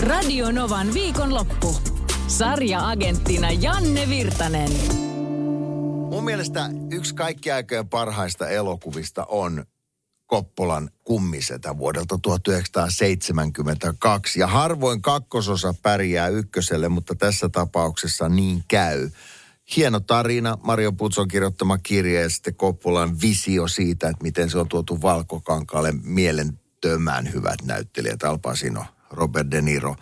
Radio Novan viikonloppu. Sarja-agenttina Janne Virtanen. Mun mielestä yksi kaikki aikojen parhaista elokuvista on Koppolan kummisetä vuodelta 1972. Ja harvoin kakkososa pärjää ykköselle, mutta tässä tapauksessa niin käy. Hieno tarina, Mario Putson kirjoittama kirja ja sitten Koppolan visio siitä, että miten se on tuotu valkokankaalle mielentömään hyvät näyttelijät. Al Pacino, Robert De Niro,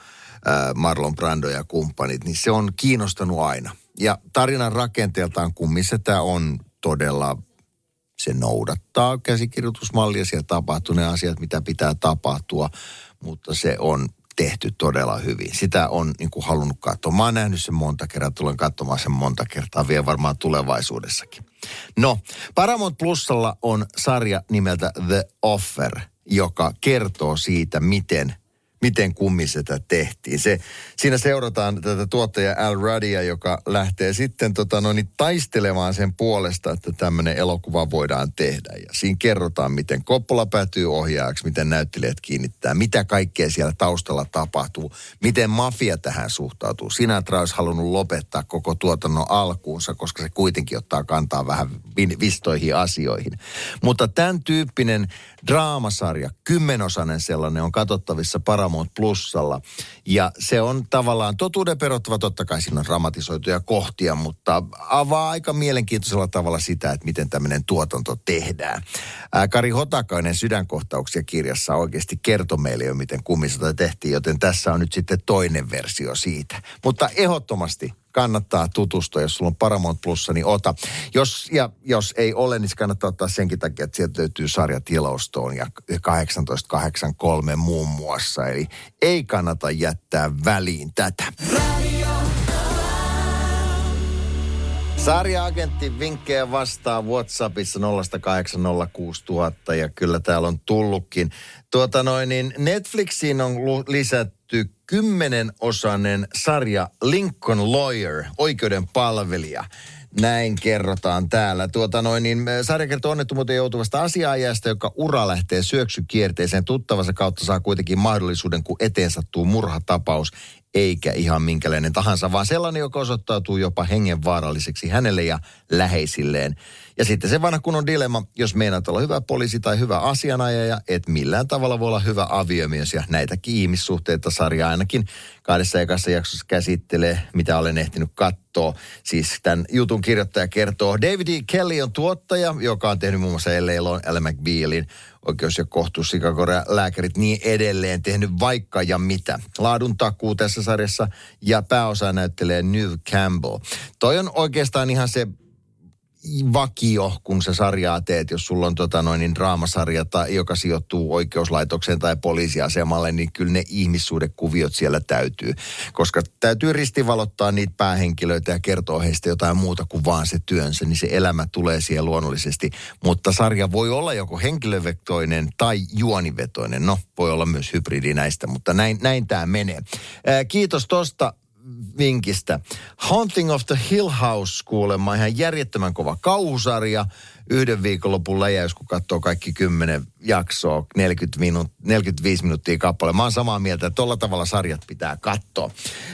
Marlon Brando ja kumppanit, niin se on kiinnostanut aina. Ja tarinan rakenteeltaan kummisetä on todella se noudattaa käsikirjoitusmallia, siellä tapahtuu ne asiat, mitä pitää tapahtua, mutta se on tehty todella hyvin. Sitä on niin kuin halunnut katsoa. Mä oon nähnyt sen monta kertaa, tulen katsomaan sen monta kertaa vielä varmaan tulevaisuudessakin. No, Paramount Plusalla on sarja nimeltä The Offer, joka kertoo siitä, miten – miten kummisetä tehtiin. Se, siinä seurataan tätä tuottaja Al Ruddia, joka lähtee sitten tota, no, niin taistelemaan sen puolesta, että tämmöinen elokuva voidaan tehdä. Ja siinä kerrotaan, miten Koppola päätyy ohjaajaksi, miten näyttelijät kiinnittää, mitä kaikkea siellä taustalla tapahtuu, miten mafia tähän suhtautuu. Sinä olisi halunnut lopettaa koko tuotannon alkuunsa, koska se kuitenkin ottaa kantaa vähän vistoihin asioihin. Mutta tämän tyyppinen draamasarja, kymmenosainen sellainen, on katsottavissa Paramount Plusalla. Ja se on tavallaan totuuden perottava, totta kai siinä on dramatisoituja kohtia, mutta avaa aika mielenkiintoisella tavalla sitä, että miten tämmöinen tuotanto tehdään. Ää, Kari Hotakainen sydänkohtauksia kirjassa oikeasti kertoi meille jo, miten kummisota tehtiin, joten tässä on nyt sitten toinen versio siitä. Mutta ehdottomasti kannattaa tutustua. Jos sulla on Paramount Plussa, niin ota. Jos, ja jos ei ole, niin se kannattaa ottaa senkin takia, että sieltä löytyy sarjat Yellowstone ja 1883 muun muassa. Eli ei kannata jättää väliin tätä. Sarja-agentti vinkkejä vastaa WhatsAppissa 0806000 ja kyllä täällä on tullutkin. Tuota noin, niin Netflixiin on lisätty kymmenenosainen sarja Lincoln Lawyer, oikeuden palvelija. Näin kerrotaan täällä. Tuota noin, niin sarja kertoo onnettomuuteen joutuvasta asiaajasta, joka ura lähtee syöksykierteeseen. Tuttavansa kautta saa kuitenkin mahdollisuuden, kun eteen sattuu murhatapaus, eikä ihan minkälainen tahansa, vaan sellainen, joka osoittautuu jopa hengenvaaralliseksi hänelle ja läheisilleen. Ja sitten se vanha kunnon dilemma, jos meinaat olla hyvä poliisi tai hyvä asianajaja, et millään tavalla voi olla hyvä aviomies. Ja näitäkin ihmissuhteita sarja ainakin kahdessa ekassa jaksossa käsittelee, mitä olen ehtinyt katsoa. Siis tämän jutun kirjoittaja kertoo. David E. Kelly on tuottaja, joka on tehnyt muun muassa L.A. L. McBealin oikeus- ja kohtuus, lääkärit niin edelleen, tehnyt vaikka ja mitä. Laadun takuu tässä sarjassa ja pääosa näyttelee New Campbell. Toi on oikeastaan ihan se vakio, kun se sarjaa teet, jos sulla on tota noin, niin draamasarja, tai, joka sijoittuu oikeuslaitokseen tai poliisiasemalle, niin kyllä ne ihmissuudekuviot siellä täytyy. Koska täytyy ristivalottaa niitä päähenkilöitä ja kertoa heistä jotain muuta kuin vaan se työnsä, niin se elämä tulee siihen luonnollisesti. Mutta sarja voi olla joko henkilövetoinen tai juonivetoinen. No, voi olla myös hybridi näistä, mutta näin, näin tämä menee. Ää, kiitos tosta vinkistä. Haunting of the Hill House kuulemma ihan järjettömän kova kauhusarja. Yhden viikonlopun läjäys, kun katsoo kaikki kymmenen jaksoa, 40 minuut, 45 minuuttia kappale. Mä oon samaa mieltä, että tolla tavalla sarjat pitää katsoa.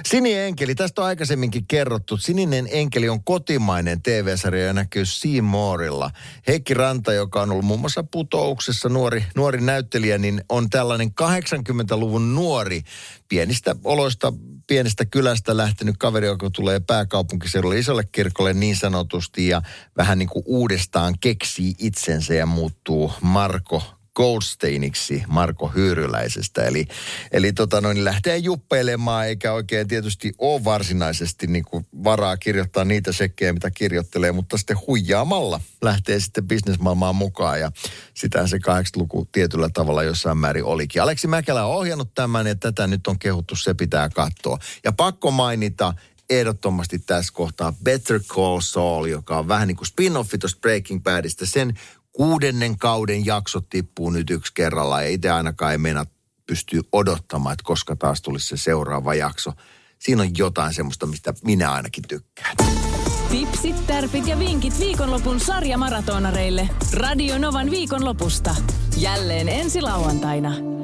Sininen enkeli, tästä on aikaisemminkin kerrottu. Sininen enkeli on kotimainen TV-sarja ja näkyy Seymourilla. Heikki Ranta, joka on ollut muun muassa putouksessa nuori, nuori näyttelijä, niin on tällainen 80-luvun nuori pienistä oloista pienestä kylästä lähtenyt kaveri, joka tulee pääkaupunkiseudulle isolle kirkolle niin sanotusti ja vähän niin kuin uudestaan keksii itsensä ja muuttuu Marko Goldsteiniksi Marko Hyyryläisestä. Eli, eli tota noin, lähtee juppeilemaan eikä oikein tietysti ole varsinaisesti niin kuin varaa kirjoittaa niitä sekkejä, mitä kirjoittelee, mutta sitten huijaamalla lähtee sitten bisnesmaailmaan mukaan ja sitä se 80-luku tietyllä tavalla jossain määrin olikin. Aleksi Mäkelä on ohjannut tämän ja tätä nyt on kehuttu, se pitää katsoa. Ja pakko mainita, ehdottomasti tässä kohtaa Better Call Saul, joka on vähän niin kuin spin-offi tuosta Breaking Badista. Sen kuudennen kauden jakso tippuu nyt yksi kerralla ja itse ainakaan ei mennä pystyy odottamaan, että koska taas tulisi se seuraava jakso. Siinä on jotain semmoista, mistä minä ainakin tykkään. Tipsit, tärpit ja vinkit viikonlopun sarjamaratonareille. Radio Novan viikonlopusta. Jälleen ensi lauantaina.